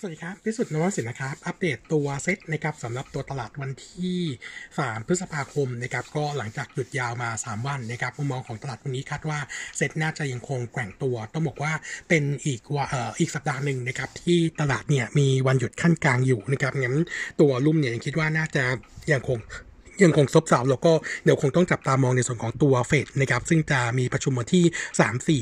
สวัสดีครับ พิสุทธิ์นวสินนะครับ อัปเดตตัวเซ็ตนะครับสำหรับตัวตลาดวันที่ 3 พฤษภาคมนะครับก็หลังจากหยุดยาวมา 3 วันนะครับมุมมองของตลาดวันนี้คาดว่าเซ็ตน่าจะยังคงแกว่งตัว ต้องบอกว่าเป็นอีกว่าเอ่ออีกสัปดาห์หนึ่งนะครับที่ตลาดเนี่ยมีวันหยุดขั้นกลางอยู่นะครับงั้นตัวรุ่มเนี่ยยังคิดว่าน่าจะยังคง ยังคงซบเซาแล้วก็เดี๋ยวคงต้องจับตามองในส่วนของตัวเฟดนะครับซึ่งจะมีประชุมวันที่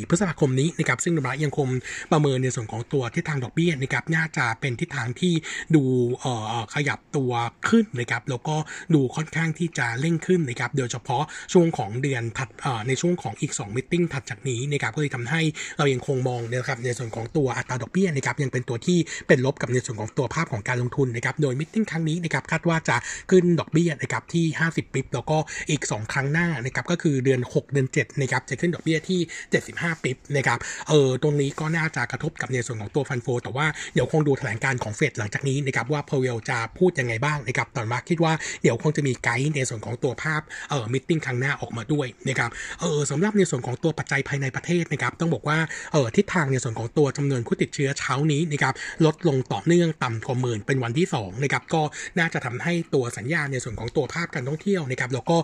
3-4 พฤษภาคมนี้นะครับซึ่งระยังคงประเมินในส่วนของตัวทิศทางดอกเบี้ยนะครับน่าจะเป็นทิศทางที่ดูเอ่อขยับตัวขึ้นนะครับแล้วก็ดูค่อนข้างที่จะเร่งขึ้นนะครับโดยเฉพาะช่วงของเดือนถัดเอ่อในช่วงของอีก2มิ팅ถัดจากนี้นะครับก็เลยทำให้เรายังคงมองนะครับในส่วนของตัวอัตราดอกเบี้ยนะครับยังเป็นตัวที่เป็นลบกับในส่วนของตัวภาพของการลงทุนนะครับโดยมิ팅ครั้งนี้นะครับคาดว่าจะขึ้นดอกเบี้ยนะครับที่ที่ 50 ปิบแล้วก็อีก 2 ครั้งหน้านะครับก็คือเดือน 6 เดือน7นะครับจะขึ้นดอกเบี้ยที่ 75 ปิบนะครับเออตรงนี้ก็น่าจะกระทบกับในส่วนของตัวฟันโฟแต่ว่าเดี๋ยวคงดูแถลงการของเฟดหลังจากนี้นะครับว่าพาวเวลจะพูดยังไงบ้างนะครับตอนมาคิดว่าเดี๋ยวคงจะมีไกด์ในส่วนของตัวภาพเออมิ팅ครั้งหน้าออกมาด้วยนะครับเออสำหรับในส่วนของตัวปัจจัยภายในประเทศนะครับต้องบอกว่าเออทิศทางในส่วนของตัวจำนวนผู้ติดเชื้อเช้านี้นะครับลดลงต่อเนื่องต่ำกว่าหมื่นเป็นวันที่2นะครับก็น่าจะทำให้ตัวสัญญาณในส่วนของตัวภาพการท่องเที่ยวนะครับแล้วก็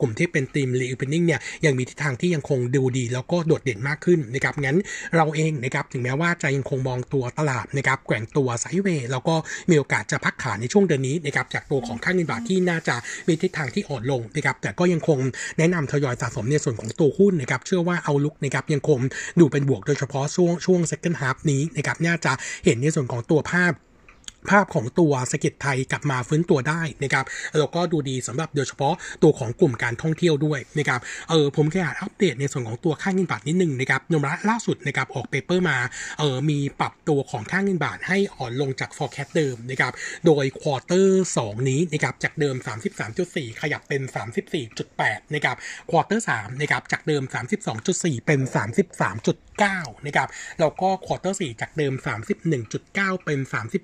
กลุ่มที่เป็นทีม reopening เนี่ยยังมีทิศทางที่ยังคงดูดี แล้วก็โดดเด่นมากขึ้นนะครับงั้นเราเองนะครับถึงแม้ว่าจะยังคงมองตัวตลาดนะครับแกว่งตัวไซเวย์แล้วก็มีโอกาสจะพักฐาในช่วงเดือนนี้นะครับจากตัวของค่าเงินบาทที่น่าจะมีทิศทางที่อ่อนลงนะครับแต่ก็ยังคงแนะนำทยอยสะสมในส่วนของตัวหุ้นนะครับเชื่อว่าเอาลุกนะครับยังคงดูเป็นบวกโดยเฉพาะช่วงช่วง second half นี้นะครับน่าจะเห็นในส่วนของตัวภาพ ภาพของตัวเศรษฐกิจไทยกลับมาฟื้นตัวได้นะครับแล้วก็ดูดีสำหรับโดยเฉพาะตัวของกลุ่มการท่องเที่ยวด้วยนะครับเออผมแค่อยากอัปเดตในส่วนของตัวค่าเงินบาทนิดนึงนะครับโนมูระล่าสุดนะครับออก paper มาเออมีปรับตัวของค่าเงินบาทให้อ่อนลงจาก forecast เดิมนะครับโดย quarter 2นี้นะครับจากเดิม 33.4 ขยับเป็น 34.8นะครับ quarter 3นะครับจากเดิม 32.4 เป็น 33.9นะครับแล้วก็ quarter 4จากเดิม 31.9 เป็น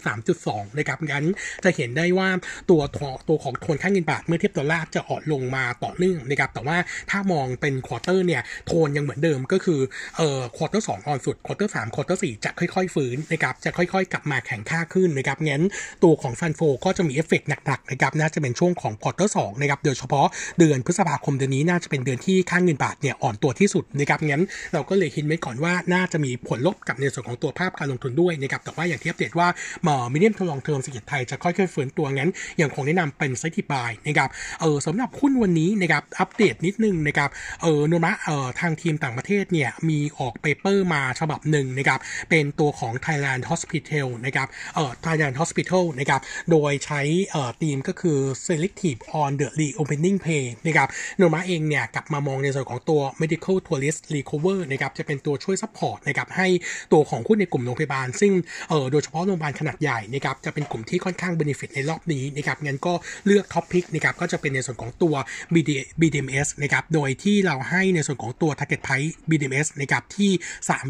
33.2นะครับงั้นจะเห็นได้ว่าตัวตัวของโทนค่าเงินบาทเมื่อเทียบดอลลาร์จะอ่อนลงมาต่อเนื่องนะครับแต่ว่าถ้ามองเป็น quarter เนี่ยโทนยังเหมือนเดิมก็คือเอ่อ quarter สองอ่อนสุด quarter สาม quarter สี่จะค่อยๆฟื้นนะครับจะค่อยๆ กลับมาแข็งค่าขึ้นนะครับงั้นตัวของ fund flow ก็จะมีเอฟเฟกต์หนักๆนะครับน่าจะเป็นช่วงของ quarter สองนะครับโดยเฉพาะเดือนพฤษภาคมเดือนนี้น่าจะเป็นเดือนที่ค่าเงินบาทเนี่ยอ่อนตัวที่สุดนะครับงั้นเราก็เลยคิดไว้ก่อนว่าน่าจะมีผลลบกับในส่วนของตัวภาพการลงทุนด้วยนะครับแต่ว่าอย่างที่อัปเดตว่ามอง medium to long term เศรษฐกิจไทยจะค่อยๆฟื้นตัวงั้นยังคงแนะนำเป็น selective buy นะครับเออสำหรับหุ้นวันนี้นะครับอัปเดตนิดนึงนะครับเออโนมูระเออทางทีมต่างประเทศเนี่ยมีออก paper มาฉบับหนึ่งนะครับเป็นตัวของ Thailand Hospital นะครับเออ Thailand Hospital นะครับโดยใช้เอ่อทีมก็คือ selective on the reopening play นะครับโนมูระเองเนี่ยกลับมามองในส่วนของตัว medical tourist recover นะครับจะเป็นตัวช่วย support นะครับให้ตัวของหุ้นในกลุ่มโรงพยาบาล ซึ่งเออโดยเฉพาะโรงพยาบาลขนาดใหญ่นะครับจะเป็นกลุ่มที่ค่อนข้าง benefit ในรอบนี้นะครับงั้นก็เลือก top pick นะครับก็จะเป็นในส่วนของตัว BD BDMS นะครับโดยที่เราให้ในส่วนของตัว target price BDMS นะครับที่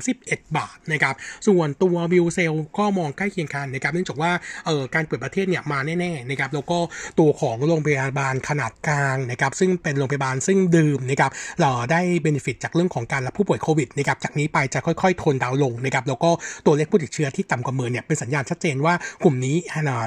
31 บาทนะครับส่วนตัววิวเซลก็มองใกล้เคียงกันนะครับเนื่องจากว่าเอ่อการเปิดประเทศเนี่ยมาแน่ๆนะครับแล้วก็ตัวของโรงพยาบาลขนาดกลางนะครับซึ่งเป็นโรงพยาบาลซึ่งดื่มนะครับเราได้เบนฟิตจากเรื่องของการรับผู้ป่วยโควิดนะครับจากนี้ไปจะค่อยๆ ทนดาวลงนะครับแล้วก็ตัวเลขผู้ติดเชื้อที่ต่ำกว่าหมื่นเนี่ยเป็นสัญญาณชัดเจนว่ากลุ่มนี้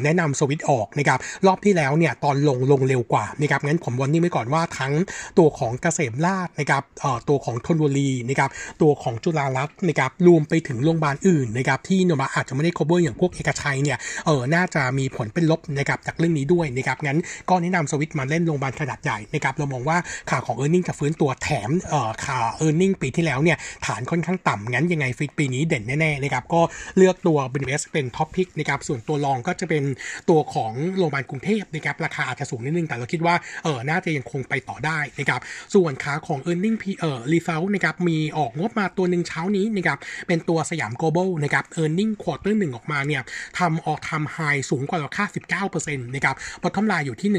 แนะนำสวิตออกนะครับรอบที่แล้วเนี่ยตอนลงลงเร็วกว่านะครับงั้นผมวันนี้ไว้ก่อนว่าทั้งตัวของเกษมราชนะครับตัวของธนบุรีนะครับตัวของจุฬารัตน์นะครับรวมไปถึงโรงพยาบาลอื่นนะครับที่โนมาอาจจะไม่ได้ cover อย่างพวกเอกชัยเนี่ยเออน่าจะมีผลเป็นลบนะครับจากเรื่องนี้ด้วยนะครับงั้นก็แนะนำสวิตมาเล่นโรงพยาบาลขนาดใหญ่นะครับเรามองว่าขาของ e a r n i n g จะฟื้นตัวแถมเอ่อขา e a r n i n g ปีที่แล้วเนี่ยฐานค่อนข้างต่ำงั้นยังไงฟิตปีนี้เด่นแน่ๆนะครับก็เลือกตัว BNS เป็นท็อปพิกนะครับส่วนตัวัวรองก็จะเป็นตัวของโรงพยาบาลกรุงเทพนะครับราคาอาจจะสูงนิดนึงแต่เราคิดว่าเออน่าจะยังคงไปต่อได้นะครับส่วนขาของ earning เอ่อ result นะครับมีออกงบมาตัวหนึ่งเช้านี้นะครับเป็นตัวสยาม global นะครับ e a r n i n g quarter หนึ่งออกมาเนี่ยทำออกทำ high สูงกว่าเราคาด 19%นะครับ bottom line อยู่ที่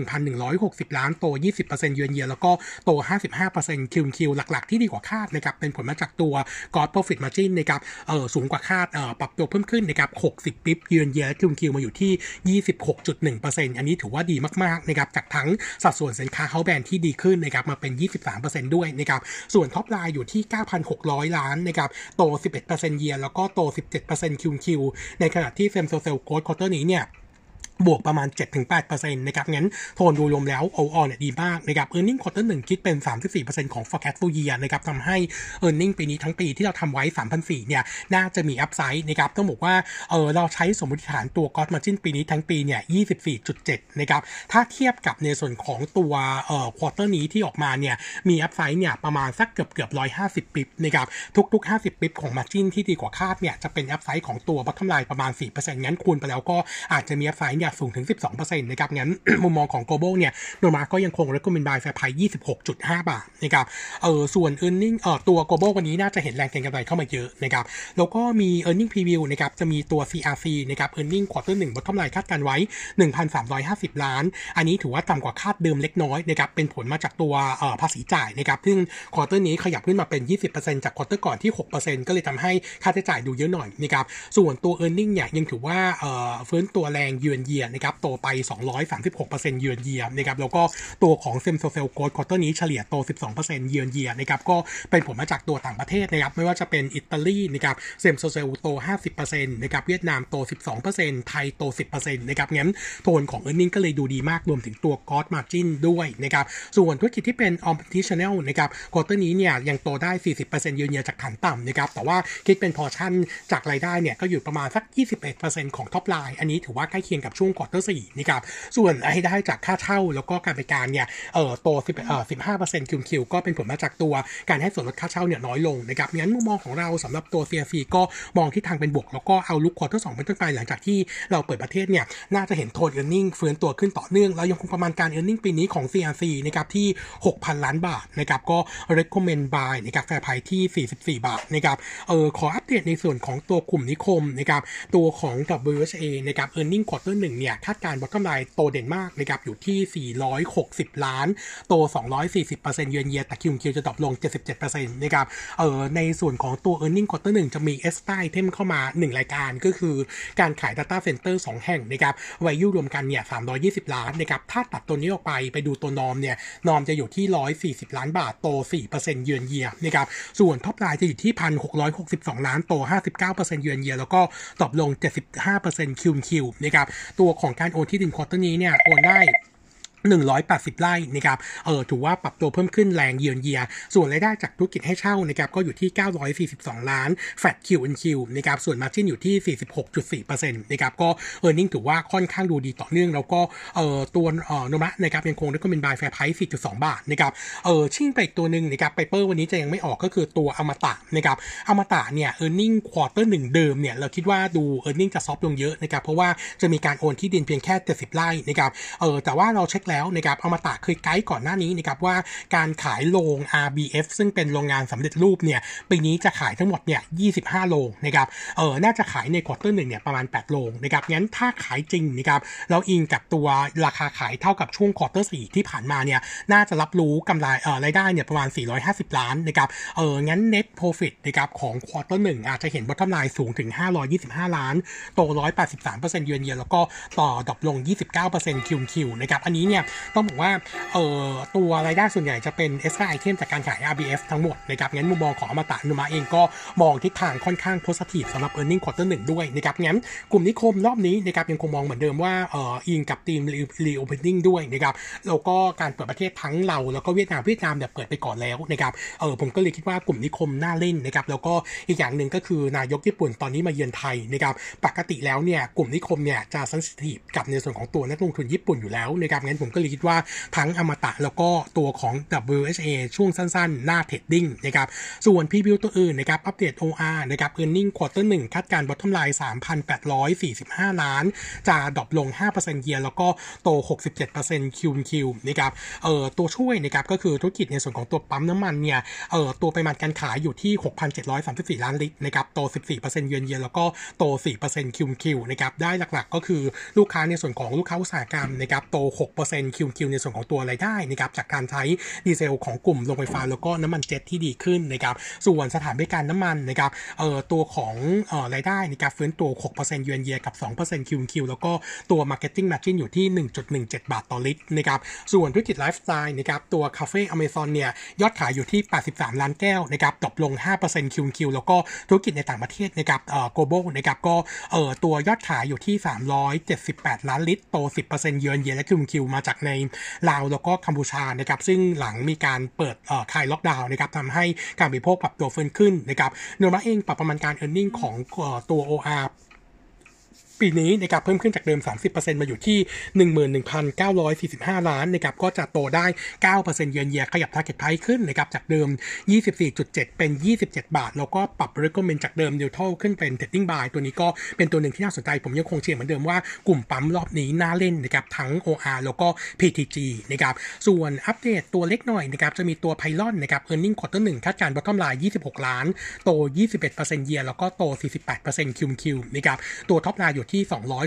1,160 ล้านโต 20%เยือนเยียแล้วก็โต 55% Q Q หลัก ๆ ที่ดีกว่าคาดนะครับเป็นผลมาจากตัว gross profit margin นะครับเออสูงกว่าคาดเออปรับตัวเพิ่มขึ้นนะครับ60 bip year on year Q Q มาอยู่ที่ 26.1%อันนี้ถือว่าดีมากๆนะครับจากทั้งสัดส่วนสินค้า house brand ที่ดีขึ้นนะครับมาเป็น 23%ด้วยนะครับส่วน top line อยู่ที่ 9,600 ล้านนะครับโต 11% year แล้วก็โต 17% Q Q ในขณะที่ same store sales growth quarter นี้เนี่ย บวกประมาณ 7-8%นะครับงั้นโทนดูรวมแล้วโออเนี่ยดีมากนะครับ e a r n i n g ็งควอเตอร์หนึ่งคิดเป็น 34%ของ forecast full year นะครับทำให้ e a r n i n g ปีนี้ทั้งปีที่เราทำไว้ 3,004เนี่ยน่าจะมี upside นะครับต้องบอกว่าเออเราใช้สมมติฐานตัว gross margin ปีนี้ทั้งปีเนี่ย 24.7 นะครับถ้าเทียบกับในส่วนของตัวเอ่อ quarter นี้ที่ออกมาเนี่ยมี upside เนี่ยประมาณสักเกือบเกือบ150 bip นะครับทุกๆ 50 bip ของ margin ที่ดีกว่าคาดเนี่ยจะเป็น upside ของตัว bottom line ประมาณ 4%งั้นคูณไปแล้วก็อาจจะมี upside เนี่ยสูงถึง 12%นะครับ งั้น มุมมองของ Global เนี่ยโนมูระก็ยังคง recommend buy fair price 26.5 บาทนะครับ เออส่วน earning เออตัว global วันนี้น่าจะเห็นแรงเก็งกำไรเข้ามาเยอะนะครับ แล้วก็มี earning preview นะครับ จะมีตัว CRC นะครับ earning quarter 1 bottom line คาดการไว้ 1,350 ล้าน อันนี้ถือว่าต่ำกว่าคาดเดิมเล็กน้อยนะครับ เป็นผลมาจากตัวเออภาษีจ่ายนะครับ ซึ่ง quarter นี้ขยับขึ้นมาเป็น 20%จาก quarter ก่อนที่ 6%ก็เลยทำให้ค่าใช้จ่ายดูเยอะหน่อยนะครับ ส่วนตัว earning เนี่ยยังถือว่าเออฟื้นตัวแรงเยือนเยียนะครับโตไป 236%เยือนเยียนะครับแล้วก็ตัวของ same store sales growth quarter นี้เฉลี่ยโต 12%เยือนเยียนะครับก็เป็นผลมาจากตัวต่างประเทศนะครับไม่ว่าจะเป็นอิตาลีนะครับ same store sales โต 50%นะครับเวียดนามโต 12%ไทยโต 10%นะครับงั้นโทนของ e a r n i n g ก็เลยดูดีมากรวมถึงตัว gross margin ด้วยนะครับส่วนธุรกิจที่เป็น omni-channel นะครับ quarter นี้เนี่ยยังโตได้ 40%เยือนเยียจากฐานต่ำนะครับแต่ว่าคิดเป็นพอชั่นจากรายได้เนี่ยก็อยู่ประมาณสัก 21%ของ top line อันนี้ถือว่าใกล้เคียงกับช่วง quarter 4นะครับส่วนรายได้จากค่าเช่าแล้วก็การบริการเนี่ยเอ่อโต10เอ่อ15% Q Q ก็เป็นผลมาจากตัวการให้ส่วนลดค่าเช่าเนี่ยน้อยลงนะครับงั้นมุมมองของเราสำหรับตัว CRC ก็มองที่ทางเป็นบวก แล้วก็ outlook quarter สองเป็นต้นไปหลังจากที่เราเปิดประเทศเนี่ยน่าจะเห็น tone earning ฟื้นตัวขึ้นต่อเนื่องเรายังคงประมาณการ earning ปีนี้ของ CRC นะครับที่ 6,000 ล้านบาทนะครับก็ recommend buy นะครับ fair price ที่ 44 บาทนะครับเออขออัปเดตในส่วนของตัวกลุ่มนิคมนะครับตัวของ WHA นะครับ earning quarter 1เนี่ยคาดการณ์ bottom line โตเด่นมากนะครับอยู่ที่ 460 ล้าน โต 240%เยือนเยียแต่คิวคิวจะดรอปลง 77%นะครับเออในส่วนของตัว e a r n i n g quarter 1จะมี e x t r a item เข้ามา 1 รายการก็คือการขาย data center 2 แห่งนะครับวายุรวมกันเนี่ย 320 ล้านนะครับถ้าตัดตัวนี้ออกไปไปดูตัวนอมเนี่ยนอมจะอยู่ที่ 140 ล้านบาทโต 4%เยือนเยียนะครับส่วน top line จะอยู่ที่ 1,662 ล้านโต 59%เยือนเยียแล้วก็ drop ลง 75% Q Q นะครับตัวตัวของการโอนที่ดิน quarter นี้เนี่ยโอนได้ 180 ไร่นะครับ เออถือว่าปรับตัวเพิ่มขึ้นแรงเยือนเยีย ส่วนรายได้จากธุรกิจให้เช่านะครับก็อยู่ที่ 942 ล้าน flat Q on Q นะครับ ส่วน margin อยู่ที่ 46.4%นะครับ ก็ earning ถือว่าค่อนข้างดูดีต่อเนื่อง แล้วก็เออตัวเออโนมูระนะครับยังคง recommend buy fair price 4.2 บาทนะครับ เออชิ่งไปอีกตัวหนึ่งนะครับ paper วันนี้จะยังไม่ออกก็คือตัวอมตะนะครับ อมตะเนี่ย earning quarter หนึ่งเดิมเนี่ยเราคิดว่าดู earning จะ soft ลงเยอะนะครับเพราะว่าจะมีการโอนที่ดินเพียงแค่ 70 ไร่นะครับ เออแต่ว่าเราเช็คแล้วนะครับอมตะเคยไกด์ก่อนหน้านี้นะครับว่าการขายโรง RBF ซึ่งเป็นโรงงานสำเร็จรูปเนี่ยปีนี้จะขายทั้งหมดเนี่ย 25 โรงนะครับเออน่าจะขายใน quarter หนึ่งเนี่ยประมาณ 8 โรงนะครับงั้นถ้าขายจริงนะครับเราอิงกับตัวราคาขายเท่ากับช่วง quarter สี่ที่ผ่านมาเนี่ยน่าจะรับรู้กำไรเออรายได้เนี่ยประมาณ 450 ล้านนะครับเอองั้น net profit นะครับของ quarter หนึ่งอาจจะเห็น bottom line สูงถึง 525 ล้านโต 183%เยือนเยียแล้วก็ต่อ drop ลง 29% Q Q นะครับอันนี้เนี่ยต้องบอกว่าเอ่อตัวรายได้ส่วนใหญ่จะเป็น e x t r a item จากการขาย RBF ทั้งหมดนะครับงั้นมุมมองของอมตะโนมูระเองก็มองทิศทางค่อนข้าง positive สำหรับ earning quarter หนึ่งด้วยนะครับงั้นกลุ่มนิคมรอบนี้นะครับยังคงมองเหมือนเดิมว่าเอ่ออิงกับทีม reopening ด้วยนะครับแล้วก็การเปิดประเทศทั้งเราแล้วก็เวียดนามเวียดนามเนี่ยเปิดไปก่อนแล้วนะครับเออผมก็เลยคิดว่ากลุ่มนิคมน่าเล่นนะครับแล้วก็อีกอย่างหนึ่งก็คือนายกญี่ปุ่นตอนนี้มาเยือนไทยนะครับปกติแล้วเนี่ยกลุ่มนิคมเนี่ยจะ sensitive กับในส่วนของตัวนักลงทุนญี่ปุ่นอยู่แล้วนะครับงั้นผมก็เลยคิดว่าทั้งอมตะแล้วก็ตัวของ WHA ช่วงสั้นๆ หน้าเทรดดิ้งนะครับ ส่วนพรีวิวตัวอื่นนะครับ อัปเดต OR นะครับ earning quarter 1คาดการ bottom line 3,845 ล้าน จะ drop ลง 5% year แล้วก็โต 67% Q Q นะครับ เอ่อตัวช่วยนะครับก็คือธุรกิจในส่วนของตัวปั๊มน้ำมันเนี่ย เอ่อตัวปริมาณการขายอยู่ที่ 6,734 ล้านลิตรนะครับ โต 14%เยือนเยียแล้วก็โต 4% Q Q นะครับ ได้หลักๆ ก็คือลูกค้าในส่วนของลูกค้าอุตสาหกรรมนะครับ โต 6% 6% Q Q ในส่วนของตัวรายได้นะครับจากการใช้ดีเซลของกลุ่มโรงไฟฟ้าแล้วก็น้ำมันเจ็ตที่ดีขึ้นนะครับส่วนสถานบริการน้ำมันนะครับเอ่อตัวของเอ่อรายได้นะครับฟื้นตัว 6%เยือนเยียกับ 2% Q Q แล้วก็ตัว Marketing Margin อยู่ที่ 1.17 บาทต่อลิตรนะครับส่วนธุรกิจไลฟ์สไตล์นะครับตัวคาเฟ่อเมซอนเนี่ยยอดขายอยู่ที่ 83 ล้านแก้วนะครับตกลง 5% Q Q แล้วก็ธุรกิจในต่างประเทศนะครับเอ่อ global นะครับก็เอ่อตัวยอดขายอยู่ที่ 378 ล้านลิตรโต 10% year on year และ Q Q มาจากในลาวแล้วก็กัมพูชานะครับซึ่งหลังมีการเปิดคลายล็อกดาวน์นะครับทำให้การบริโภคปรับตัวเฟื่องขึ้นนะครับโนมาเองปรับประมาณการ e a r n i n g ของเอ่อตัว OR ปีนี้นะครับเพิ่มขึ้นจากเดิม 30%มาอยู่ที่ 11,945 ล้านนะครับก็จะโตได้ 9%เยือนเยียขยับ target price ขึ้นนะครับจากเดิม 24.7 เป็น 27 บาท แล้วก็ปรับ recommend จากเดิม neutral ขึ้นเป็น trading buy ตัวนี้ก็เป็นตัวหนึ่งที่น่าสนใจ ผมยังคงเชื่อเหมือนเดิมว่ากลุ่มปั๊มรอบนี้น่าเล่นนะครับทั้ง OR แล้วก็ PTG นะครับส่วนอัปเดตตัวเล็กหน่อยนะครับจะมีตัว Pylon นะครับ earning quarter 1คาดการณ์ bottom line 26 ล้าน โต 21%เยียแล้วก็โต 48% QQ นะครับตัว top line อยู่ที่ที่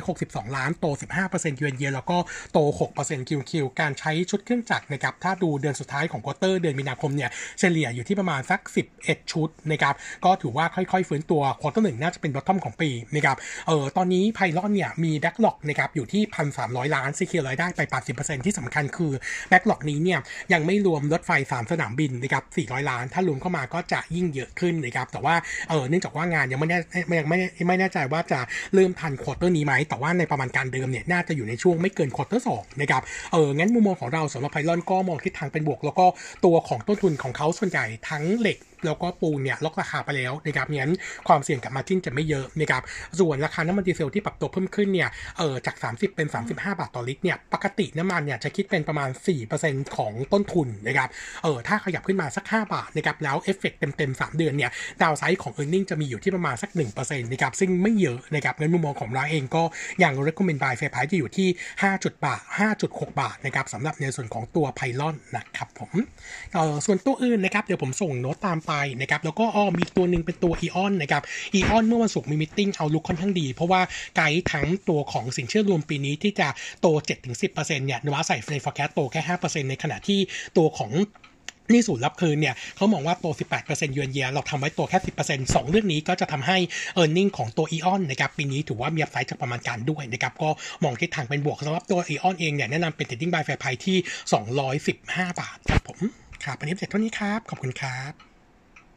262 ล้าน โต 15%เยือนเยียแล้วก็โต6% QQ การใช้ชุดเครื่องจักรนะครับถ้าดูเดือนสุดท้ายของ quarter เดือนมีนาคมเนี่ยเฉลี่ยอยู่ที่ประมาณสัก 11 ชุดนะครับก็ถือว่าค่อยๆฟื้นตัว quarter หนึ่งน่าจะเป็น bottom ของปีนะครับเออตอนนี้ Pylon เนี่ยมี backlog นะครับอยู่ที่ 1,300 ล้าน secure รายได้ไป 80%ที่สำคัญคือ backlog นี้เนี่ยยังไม่รวมรถไฟ 3 สนามบินนะครับ400 ล้าน ถ้ารวมเข้ามาก็จะยิ่งเยอะขึ้นนะครับแต่ว่าเออเนื่องจากว่างานยังไม่แน่ยังไม่ไม่แน่ใจว่าจะเริ่มทัน quarter นี้ไหมแต่ว่าในประมาณการเดิมเนี่ยน่าจะอยู่ในช่วงไม่เกิน quarter สองนะครับเอองั้นมุมมองของเราสำหรับ Pylon ก็มองทิศทางเป็นบวก แล้วก็ตัวของต้นทุนของเขาส่วนใหญ่ทั้งเหล็กแล้วก็ปูนเนี่ยล็อกราคาไปแล้วนะครับงั้นความเสี่ยงกับ margin จะไม่เยอะนะครับส่วนราคาน้ำมันดีเซลที่ปรับตัวเพิ่มขึ้นเนี่ยเออจาก 30 เป็น 35 บาทต่อลิตรเนี่ยปกติน้ำมันเนี่ยจะคิดเป็นประมาณ 4%ของต้นทุนนะครับเออถ้าขยับขึ้นมาสัก 5 บาทนะครับแล้วเอฟเฟกต์เต็มๆ 3 เดือนเนี่ย downside ของ e a r n i n g จะมีอยู่ที่ประมาณสัก1%นะครับซึ่งไม่เยอะนะครับงั้นมุมมองของเราเองก็อย่าง recommend buy fair price จะอยู่ที่ 5 บาท 5.6 บาทนะครับสำหรับในส่วนของตัวไพลอนนะครับผมเออส่วนตัวอื่นนะครับเดี๋ยวผมส่งโน้ตตามไปนะครับแล้วก็อ้อมีตัวหนึ่งเป็นตัวอีออนนะครับอีออนเมื่อวันศุกร์มี meeting outlook ค่อนข้างดี เพราะว่าไกด์ทั้งตัวของสินเชื่อรวมปีนี้ที่จะโต 7-10%เนี่ยเราใส่ใน forecast โตแค่ 5%ในขณะที่ตัวของหนี้สูญรับคืนเนี่ยเขามองว่าโต 18%เยือนเยียเราทำไว้ตัวแค่ 10% 2 เรื่องนี้ก็จะทำให้ e a r n i n g ของตัว e o n นนะครับปีนี้ถือว่ามี upside จากประมาณการด้วยนะครับก็มองทิศทางเป็นบวกสำหรับตัว e o n เองเนี่ยแนะนำเป็น trading buy fair price ที่ 215 บาทครับผมครับวันนี้เสร็จเท่านี้ครับ ขอบคุณครับ